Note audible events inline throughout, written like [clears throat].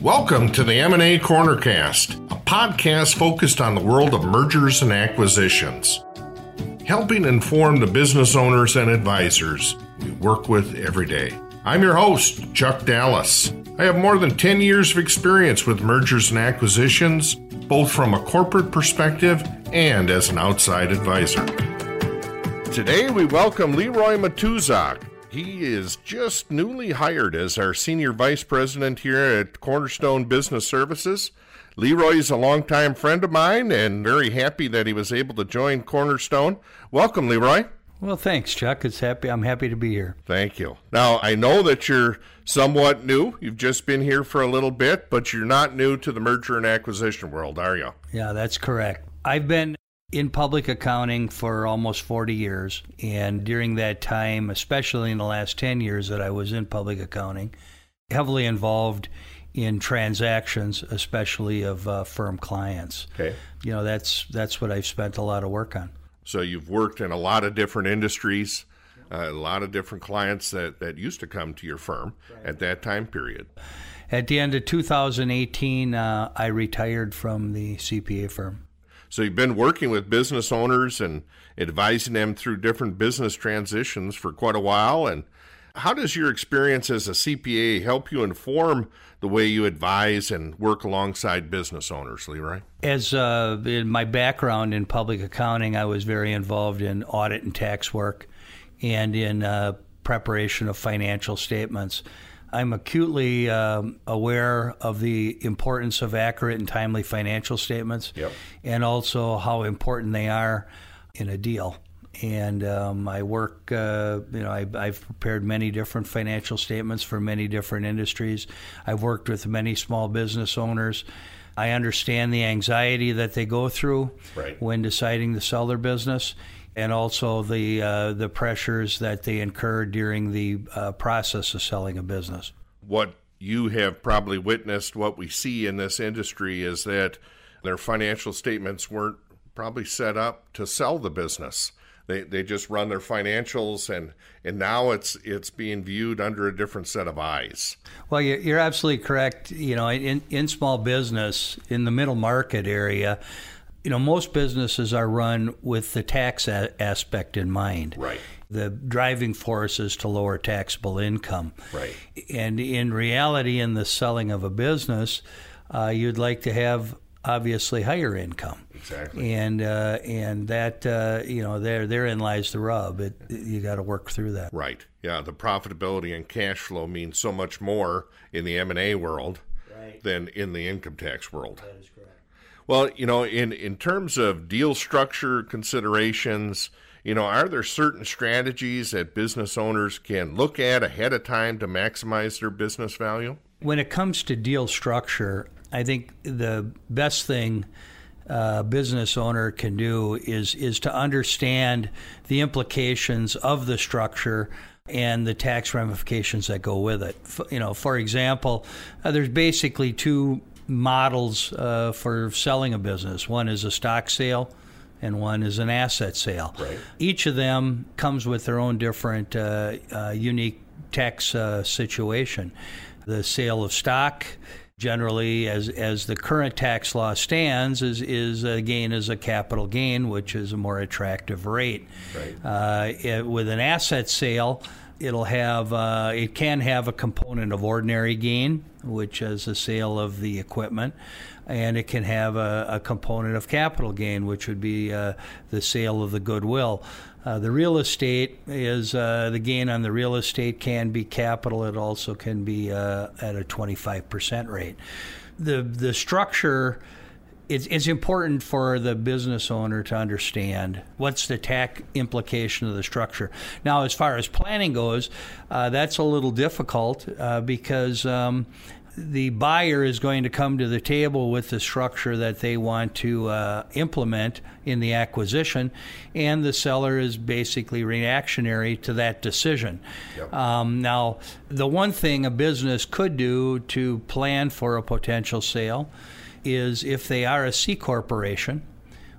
Welcome to the M&A Cornercast, a podcast focused on the world of mergers and acquisitions, helping inform the business owners and advisors we work with every day. I'm your host, Chuck Dallas. I have more than 10 years of experience with mergers and acquisitions, both from a corporate perspective and as an outside advisor. Today we welcome LeRoy Matuszak, he is just newly hired as our Senior Vice President here at Cornerstone Business Services. LeRoy is a longtime friend of mine and very happy that he was able to join Cornerstone. Welcome, LeRoy. Well, thanks, Chuck. It's happy. I'm happy to be here. Thank you. Now, I know that you're somewhat new. You've just been here for a little bit, but you're not new to the merger and acquisition world, are you? Yeah, that's correct. I've been in public accounting for almost 40 years. And during that time, especially in the last 10 years that I was in public accounting, heavily involved in transactions, especially of uh, firm clients. Okay. You know, that's that's what I've spent a lot of work on. So you've worked in a lot of different industries, uh, a lot of different clients that, that used to come to your firm right. at that time period. At the end of 2018, uh, I retired from the CPA firm. So you've been working with business owners and advising them through different business transitions for quite a while. And how does your experience as a CPA help you inform the way you advise and work alongside business owners, LeRoy? As uh, in my background in public accounting, I was very involved in audit and tax work and in uh, preparation of financial statements. I'm acutely um, aware of the importance of accurate and timely financial statements, yep. and also how important they are in a deal. And um, I work, uh, you know, I, I've prepared many different financial statements for many different industries. I've worked with many small business owners. I understand the anxiety that they go through right. when deciding to sell their business and also the uh, the pressures that they incur during the uh, process of selling a business. What you have probably witnessed, what we see in this industry, is that their financial statements weren't probably set up to sell the business. They, they just run their financials and, and now it's it's being viewed under a different set of eyes. Well, you're, you're absolutely correct. You know, in, in small business, in the middle market area, you know, most businesses are run with the tax a- aspect in mind. Right. The driving force is to lower taxable income. Right. And in reality, in the selling of a business, uh, you'd like to have obviously higher income. Exactly. And uh, and that uh, you know there therein lies the rub. It, you got to work through that. Right. Yeah. The profitability and cash flow means so much more in the M and A world right. than in the income tax world. That is correct. Well, you know, in, in terms of deal structure considerations, you know, are there certain strategies that business owners can look at ahead of time to maximize their business value? When it comes to deal structure, I think the best thing a business owner can do is is to understand the implications of the structure and the tax ramifications that go with it. You know, for example, uh, there's basically two models uh, for selling a business. One is a stock sale, and one is an asset sale. Right. Each of them comes with their own different uh, uh, unique tax uh, situation. The sale of stock generally as as the current tax law stands is is a gain as a capital gain which is a more attractive rate right. uh, it, with an asset sale it'll have uh, it can have a component of ordinary gain, which is the sale of the equipment, and it can have a, a component of capital gain, which would be uh, the sale of the goodwill. Uh, the real estate is uh, the gain on the real estate can be capital. It also can be uh, at a 25% rate. The the structure it's, it's important for the business owner to understand what's the tax implication of the structure. Now, as far as planning goes, uh, that's a little difficult uh, because um, the buyer is going to come to the table with the structure that they want to uh, implement in the acquisition, and the seller is basically reactionary to that decision. Yep. Um, now, the one thing a business could do to plan for a potential sale is if they are a C corporation,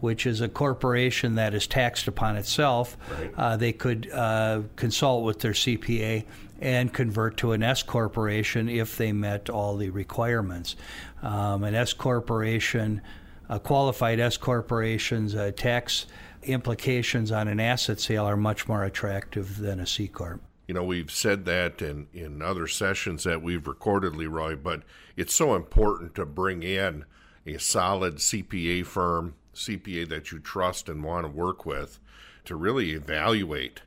which is a corporation that is taxed upon itself, right. uh, they could uh, consult with their CPA and convert to an S corporation if they met all the requirements. Um, an S corporation, a qualified S corporation's uh, tax implications on an asset sale are much more attractive than a C corp. You know, we've said that in, in other sessions that we've recorded, LeRoy, but it's so important to bring in a solid CPA firm, CPA that you trust and want to work with, to really evaluate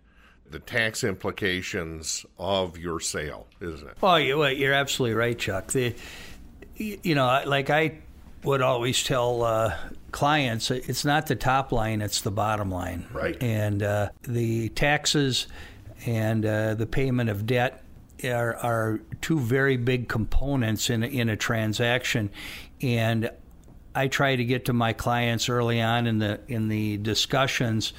the tax implications of your sale, isn't it? Well, you're absolutely right, Chuck. The, you know, like I would always tell uh, clients, it's not the top line; it's the bottom line. Right. And uh, the taxes and uh, the payment of debt are, are two very big components in a, in a transaction, and I try to get to my clients early on in the in the discussions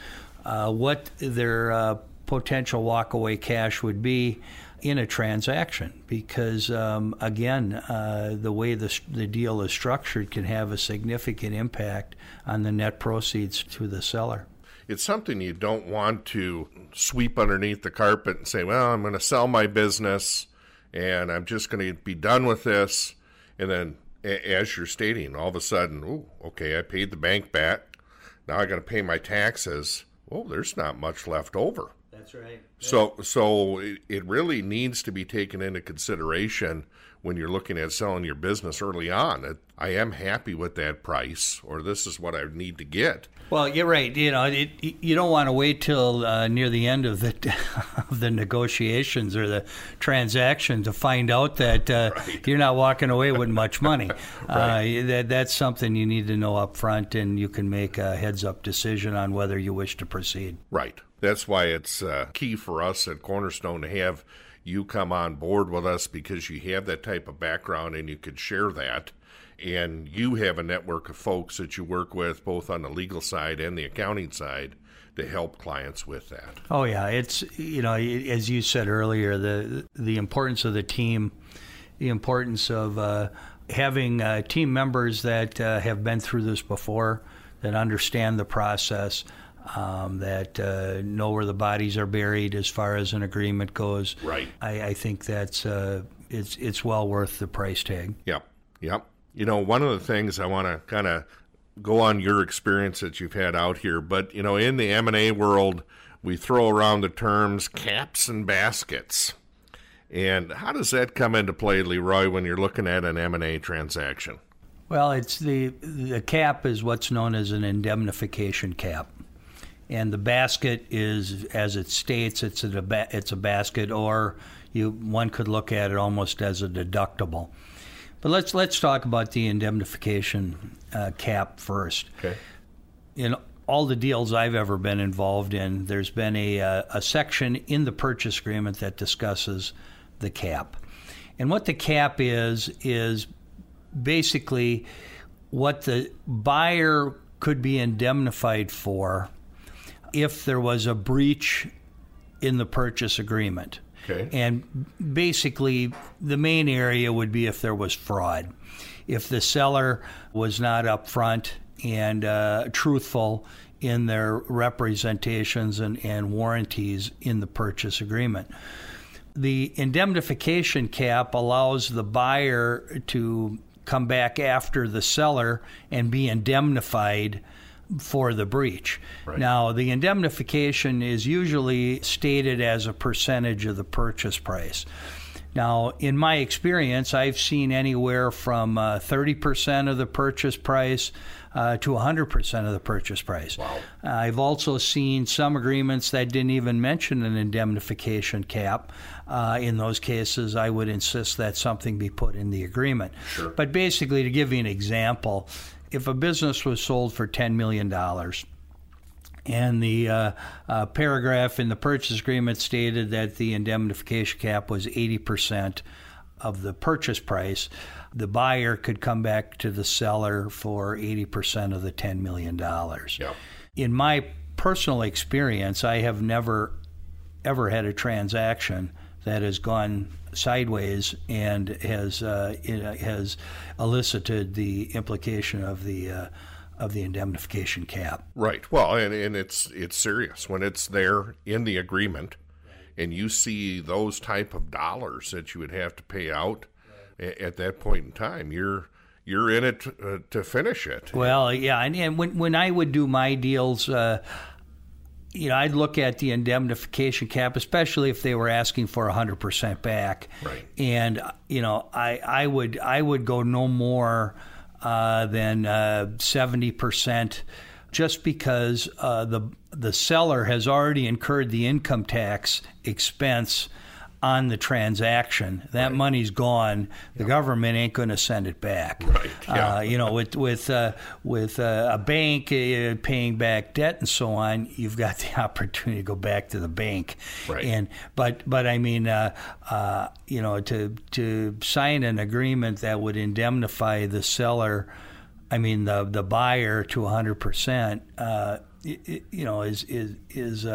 uh, what their uh, potential walkaway cash would be in a transaction because um, again uh, the way the, the deal is structured can have a significant impact on the net proceeds to the seller it's something you don't want to sweep underneath the carpet and say, well, I'm going to sell my business and I'm just going to be done with this. And then, as you're stating, all of a sudden, oh, okay, I paid the bank back. Now I got to pay my taxes. Oh, there's not much left over. That's right. So, so it, it really needs to be taken into consideration when you're looking at selling your business early on. I am happy with that price, or this is what I need to get. Well, you're right. You know, it, you don't want to wait till uh, near the end of the [laughs] of the negotiations or the transaction to find out that uh, [laughs] right. you're not walking away with much money. [laughs] right. uh, that that's something you need to know up front, and you can make a heads up decision on whether you wish to proceed. Right. That's why it's uh, key for us at Cornerstone to have you come on board with us because you have that type of background and you could share that and you have a network of folks that you work with both on the legal side and the accounting side to help clients with that. Oh yeah, it's you know as you said earlier the the importance of the team, the importance of uh, having uh, team members that uh, have been through this before, that understand the process. Um, that uh, know where the bodies are buried as far as an agreement goes. Right. I, I think that's uh, it's it's well worth the price tag. Yep. Yep. You know, one of the things I want to kind of go on your experience that you've had out here, but you know, in the M&A world, we throw around the terms caps and baskets. And how does that come into play, LeRoy, when you're looking at an M&A transaction? Well, it's the the cap is what's known as an indemnification cap, and the basket is, as it states, it's a it's a basket, or you one could look at it almost as a deductible. But let's let's talk about the indemnification uh, cap first. Okay. In all the deals I've ever been involved in, there's been a, uh, a section in the purchase agreement that discusses the cap. And what the cap is is basically what the buyer could be indemnified for if there was a breach in the purchase agreement. Okay. And basically, the main area would be if there was fraud. If the seller was not upfront and uh, truthful in their representations and, and warranties in the purchase agreement. The indemnification cap allows the buyer to come back after the seller and be indemnified for the breach. Right. Now, the indemnification is usually stated as a percentage of the purchase price. Now, in my experience, I've seen anywhere from uh, 30% of the purchase price uh, to 100% of the purchase price. Wow. Uh, I've also seen some agreements that didn't even mention an indemnification cap. Uh, in those cases, I would insist that something be put in the agreement. Sure. But basically, to give you an example, if a business was sold for $10 million, and the uh, uh, paragraph in the purchase agreement stated that the indemnification cap was 80% of the purchase price, the buyer could come back to the seller for 80% of the $10 million. Yep. In my personal experience, I have never ever had a transaction that has gone sideways and has uh, has elicited the implication of the uh, of the indemnification cap. Right. Well, and, and it's it's serious when it's there in the agreement. and you see those type of dollars that you would have to pay out right. at that point in time, you're you're in it to, uh, to finish it. Well, yeah, and, and, when when I would do my deals. Uh, you know, I'd look at the indemnification cap, especially if they were asking for 100% back. Right. And you know, I, I would I would go no more uh, than uh, 70%, just because uh, the the seller has already incurred the income tax expense on the transaction. That right. money's gone. The yep. government ain't going to send it back. Right. Yeah. Uh, you know, with with uh, with uh, a bank uh, paying back debt and so on, you've got the [laughs] opportunity to go back to the bank. Right. And but but I mean, uh, uh, you know, to to sign an agreement that would indemnify the seller. I mean the the buyer to 100 percent. You know, is is is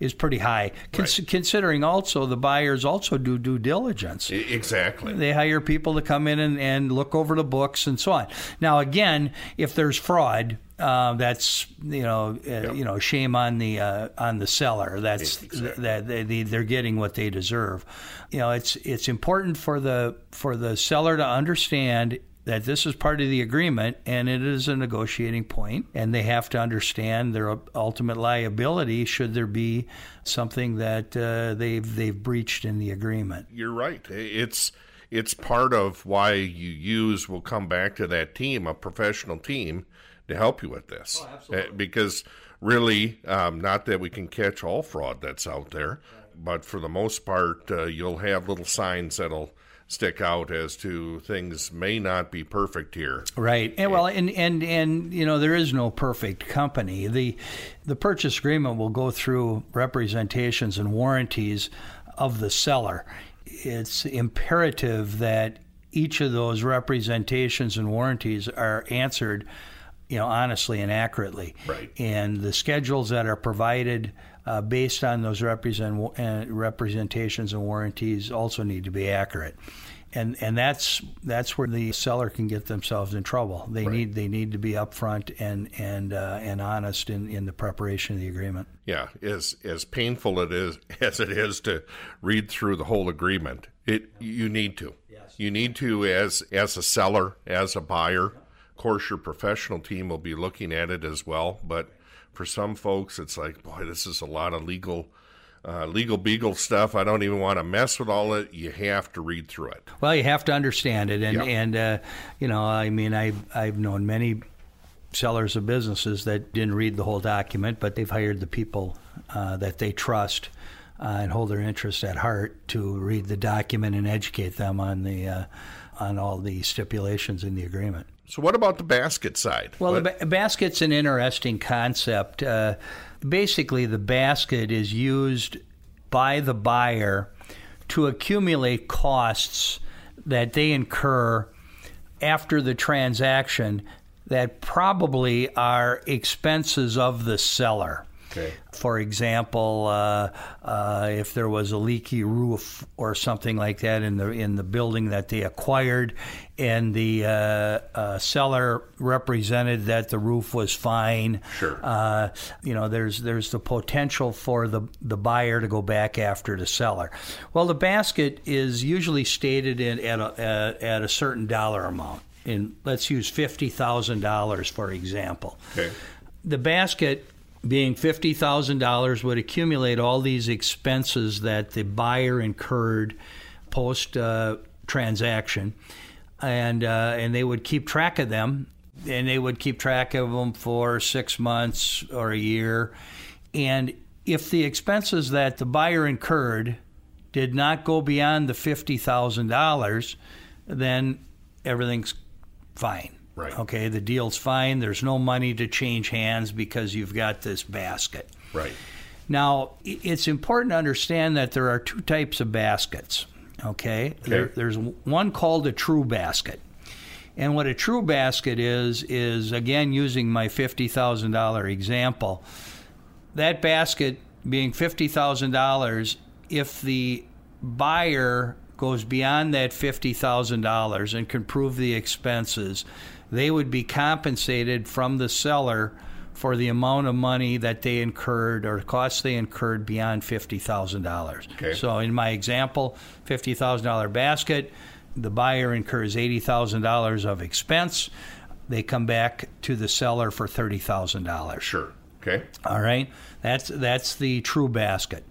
is pretty high, Cons- right. considering also the buyers also do due diligence. Exactly. They hire people to come in and, and look over the books and so on. Now, again, if there's fraud, uh, that's you know uh, yep. you know shame on the uh, on the seller. That's exactly. that they, they're getting what they deserve. You know, it's it's important for the for the seller to understand that this is part of the agreement and it is a negotiating point and they have to understand their ultimate liability should there be something that uh, they've they've breached in the agreement. You're right. It's it's part of why you use we'll come back to that team, a professional team to help you with this. Oh, absolutely. Because really um, not that we can catch all fraud that's out there, but for the most part uh, you'll have little signs that'll stick out as to things may not be perfect here. Right. And well, and and and you know there is no perfect company. The the purchase agreement will go through representations and warranties of the seller. It's imperative that each of those representations and warranties are answered you know honestly and accurately. Right. And the schedules that are provided uh, based on those represent, uh, representations and warranties also need to be accurate. And, and that's that's where the seller can get themselves in trouble. They right. need they need to be upfront and and uh, and honest in, in the preparation of the agreement. Yeah, as as painful it is [laughs] as it is to read through the whole agreement, it you need to. Yes. You need to as as a seller, as a buyer. Of course, your professional team will be looking at it as well, but for some folks, it's like, boy, this is a lot of legal. Uh, legal beagle stuff. I don't even want to mess with all it. You have to read through it. Well, you have to understand it, and yep. and uh, you know, I mean, I I've known many sellers of businesses that didn't read the whole document, but they've hired the people uh, that they trust uh, and hold their interest at heart to read the document and educate them on the uh, on all the stipulations in the agreement. So, what about the basket side? Well, what? the ba- basket's an interesting concept. Uh, basically, the basket is used by the buyer to accumulate costs that they incur after the transaction that probably are expenses of the seller. Okay. For example, uh, uh, if there was a leaky roof or something like that in the in the building that they acquired, and the uh, uh seller represented that the roof was fine, sure. Uh, you know, there's there's the potential for the the buyer to go back after the seller. Well, the basket is usually stated in at a, at a certain dollar amount. In let's use fifty thousand dollars for example. Okay. The basket being $50,000 would accumulate all these expenses that the buyer incurred post uh, transaction. And uh, and they would keep track of them and they would keep track of them for 6 months or a year. And if the expenses that the buyer incurred did not go beyond the $50,000 then everything's fine Right. Okay, the deal's fine. There's no money to change hands because you've got this basket. Right. Now, it's important to understand that there are two types of baskets. Okay? okay. There, there's one called a true basket. And what a true basket is, is again using my $50,000 example, that basket being $50,000, if the buyer goes beyond that $50,000 and can prove the expenses, they would be compensated from the seller for the amount of money that they incurred or costs they incurred beyond $50,000. Okay. So in my example, $50,000 basket, the buyer incurs $80,000 of expense. They come back to the seller for $30,000. Sure. Okay. All right, that's that's the true basket.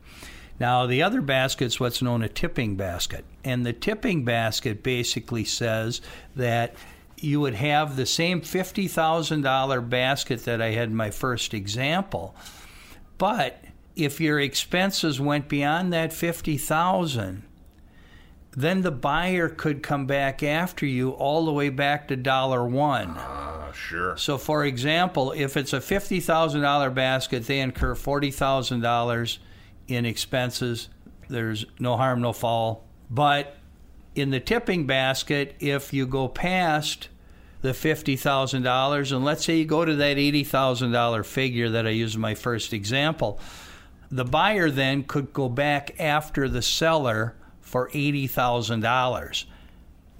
Now the other basket's what's known a tipping basket, and the tipping basket basically says that you would have the same fifty thousand dollar basket that I had in my first example, but if your expenses went beyond that fifty thousand, then the buyer could come back after you all the way back to dollar one. Uh, sure. So, for example, if it's a fifty thousand dollar basket, they incur forty thousand dollars in expenses. There's no harm, no foul. But in the tipping basket, if you go past the fifty thousand dollars, and let's say you go to that eighty thousand dollar figure that I used in my first example, the buyer then could go back after the seller for eighty thousand dollars.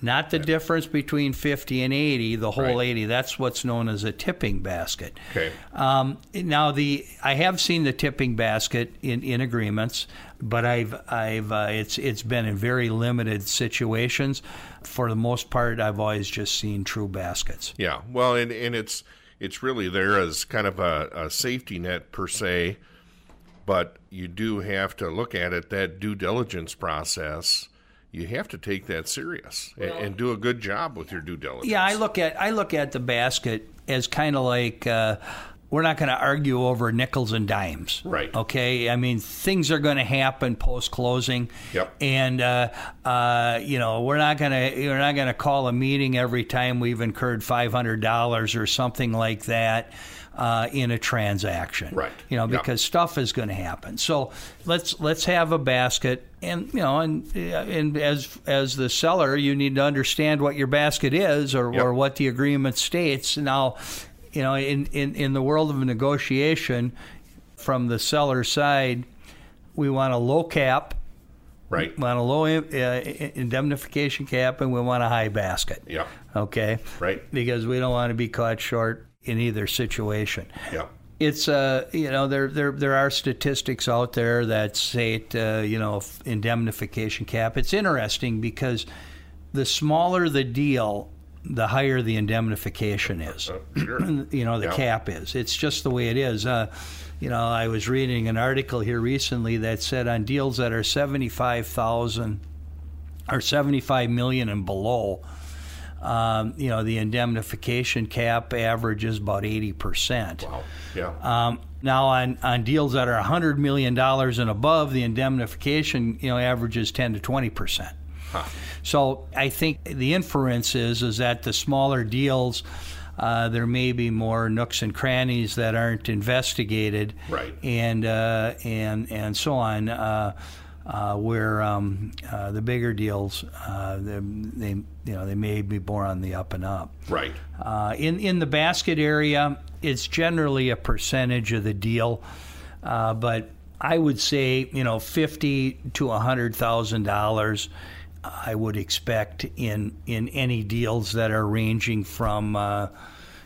Not the difference between 50 and 80, the whole Right. 80. That's what's known as a tipping basket. Okay. Um, now the I have seen the tipping basket in, in agreements, but I've I've uh, it's it's been in very limited situations. For the most part, I've always just seen true baskets. Yeah, well, and, and it's it's really there as kind of a, a safety net per se, but you do have to look at it that due diligence process. You have to take that serious and, and do a good job with your due diligence. Yeah, I look at I look at the basket as kind of like uh, we're not going to argue over nickels and dimes, Right. Okay, I mean things are going to happen post closing, Yep. and uh, uh, you know we're not going to we're not going to call a meeting every time we've incurred five hundred dollars or something like that. Uh, in a transaction, Right. You know, Yep. because stuff is going to happen. So let's let's have a basket, and you know, and uh, and as as the seller, you need to understand what your basket is, or, Yep. or what the agreement states. Now, you know, in, in in the world of negotiation, from the seller side, we want a low cap, right. we want a low uh, indemnification cap, and we want a high basket. Yeah, Okay, right. because we don't want to be caught short in either situation Yeah, it's uh you know there there there are statistics out there that say it, uh, you know indemnification cap. It's interesting because the smaller the deal, the higher the indemnification is. uh, sure. [clears throat] you know the Yeah. cap is. It's just the way it is. Uh, you know, I was reading an article here recently that said on deals that are seventy five thousand or seventy five million and below. Um, you know, the indemnification cap averages about 80%. Wow. Yeah. Um, now, on, on deals that are $100 million and above, the indemnification you know averages 10 to 20 percent. Huh. So I think the inference is is that the smaller deals, uh, there may be more nooks and crannies that aren't investigated, Right. And uh, and and so on. Uh, uh, where um, uh, the bigger deals, uh, they, they you know they may be more on the up and up. Right. Uh, in in the basket area, it's generally a percentage of the deal, uh, but I would say you know fifty to hundred thousand dollars. I would expect in in any deals that are ranging from uh,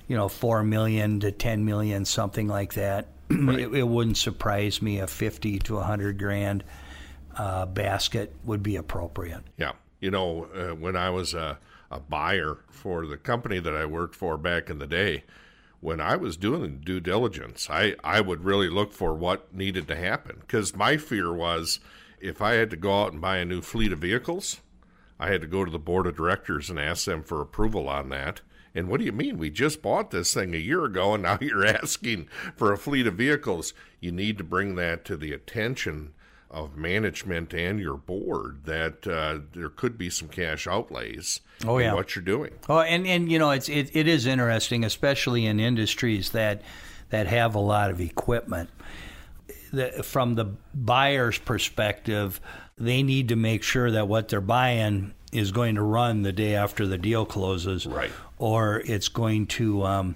you know four million to ten million, something like that. [clears throat] it, it wouldn't surprise me if fifty to hundred grand uh, basket would be appropriate. Yeah. You know, uh, when I was a, a buyer for the company that I worked for back in the day, when I was doing due diligence, I, I would really look for what needed to happen. Because my fear was if I had to go out and buy a new fleet of vehicles, I had to go to the board of directors and ask them for approval on that. And what do you mean? We just bought this thing a year ago and now [laughs] you're asking for a fleet of vehicles. You need to bring that to the attention of management and your board that uh, there could be some cash outlays Oh, in yeah. what you're doing. Oh, and, and you know it's it, it is interesting, especially in industries that that have a lot of equipment. The, from the buyer's perspective, they need to make sure that what they're buying is going to run the day after the deal closes, Right. Or it's going to um,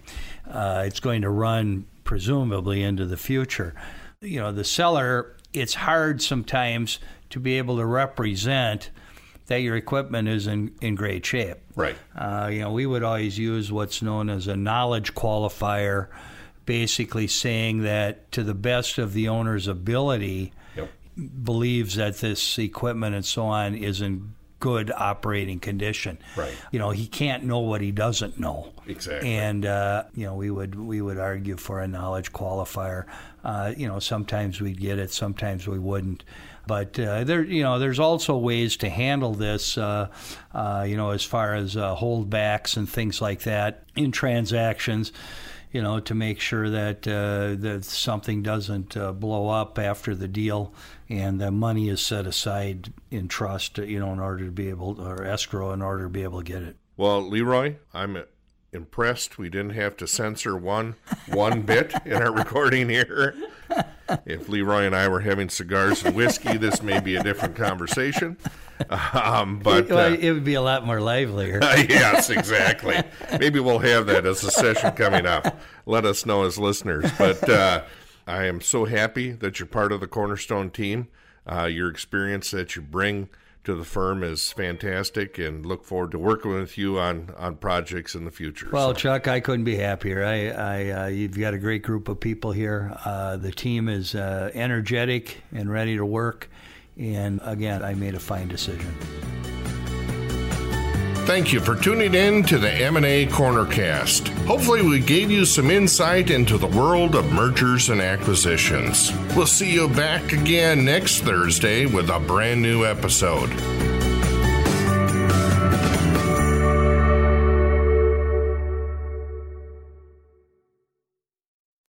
uh, it's going to run presumably into the future. You know, the seller. It's hard sometimes to be able to represent that your equipment is in, in great shape. Right. Uh, you know, we would always use what's known as a knowledge qualifier basically saying that to the best of the owner's ability, Yep. believes that this equipment and so on is in good operating condition. Right. You know, he can't know what he doesn't know. Exactly. And uh, you know, we would we would argue for a knowledge qualifier. Uh, you know, sometimes we'd get it, sometimes we wouldn't. But uh, there, you know, there's also ways to handle this. Uh, uh, you know, as far as uh, holdbacks and things like that in transactions you know, to make sure that uh, that something doesn't blow up after the deal, and the money is set aside in trust, you know, in order to be able or escrow in order to be able to get it. Well, LeRoy, I'm impressed we didn't have to censor one one bit in our [laughs] recording here. If LeRoy and I were having cigars and whiskey, this may be a different conversation. Um, but Well, uh, it would be a lot more livelier. [laughs] yes, exactly. Maybe we'll have that as a session coming up. Let us know as listeners. But uh, I am so happy that you're part of the Cornerstone team. Uh, your experience that you bring to the firm is fantastic, and look forward to working with you on on projects in the future. Well, So, Chuck, I couldn't be happier. I, I uh, you've got a great group of people here. Uh, the team is uh, energetic and ready to work. And again, I made a fine decision. Thank you for tuning in to the M&A Cornercast. Hopefully we gave you some insight into the world of mergers and acquisitions. We'll see you back again next Thursday with a brand new episode.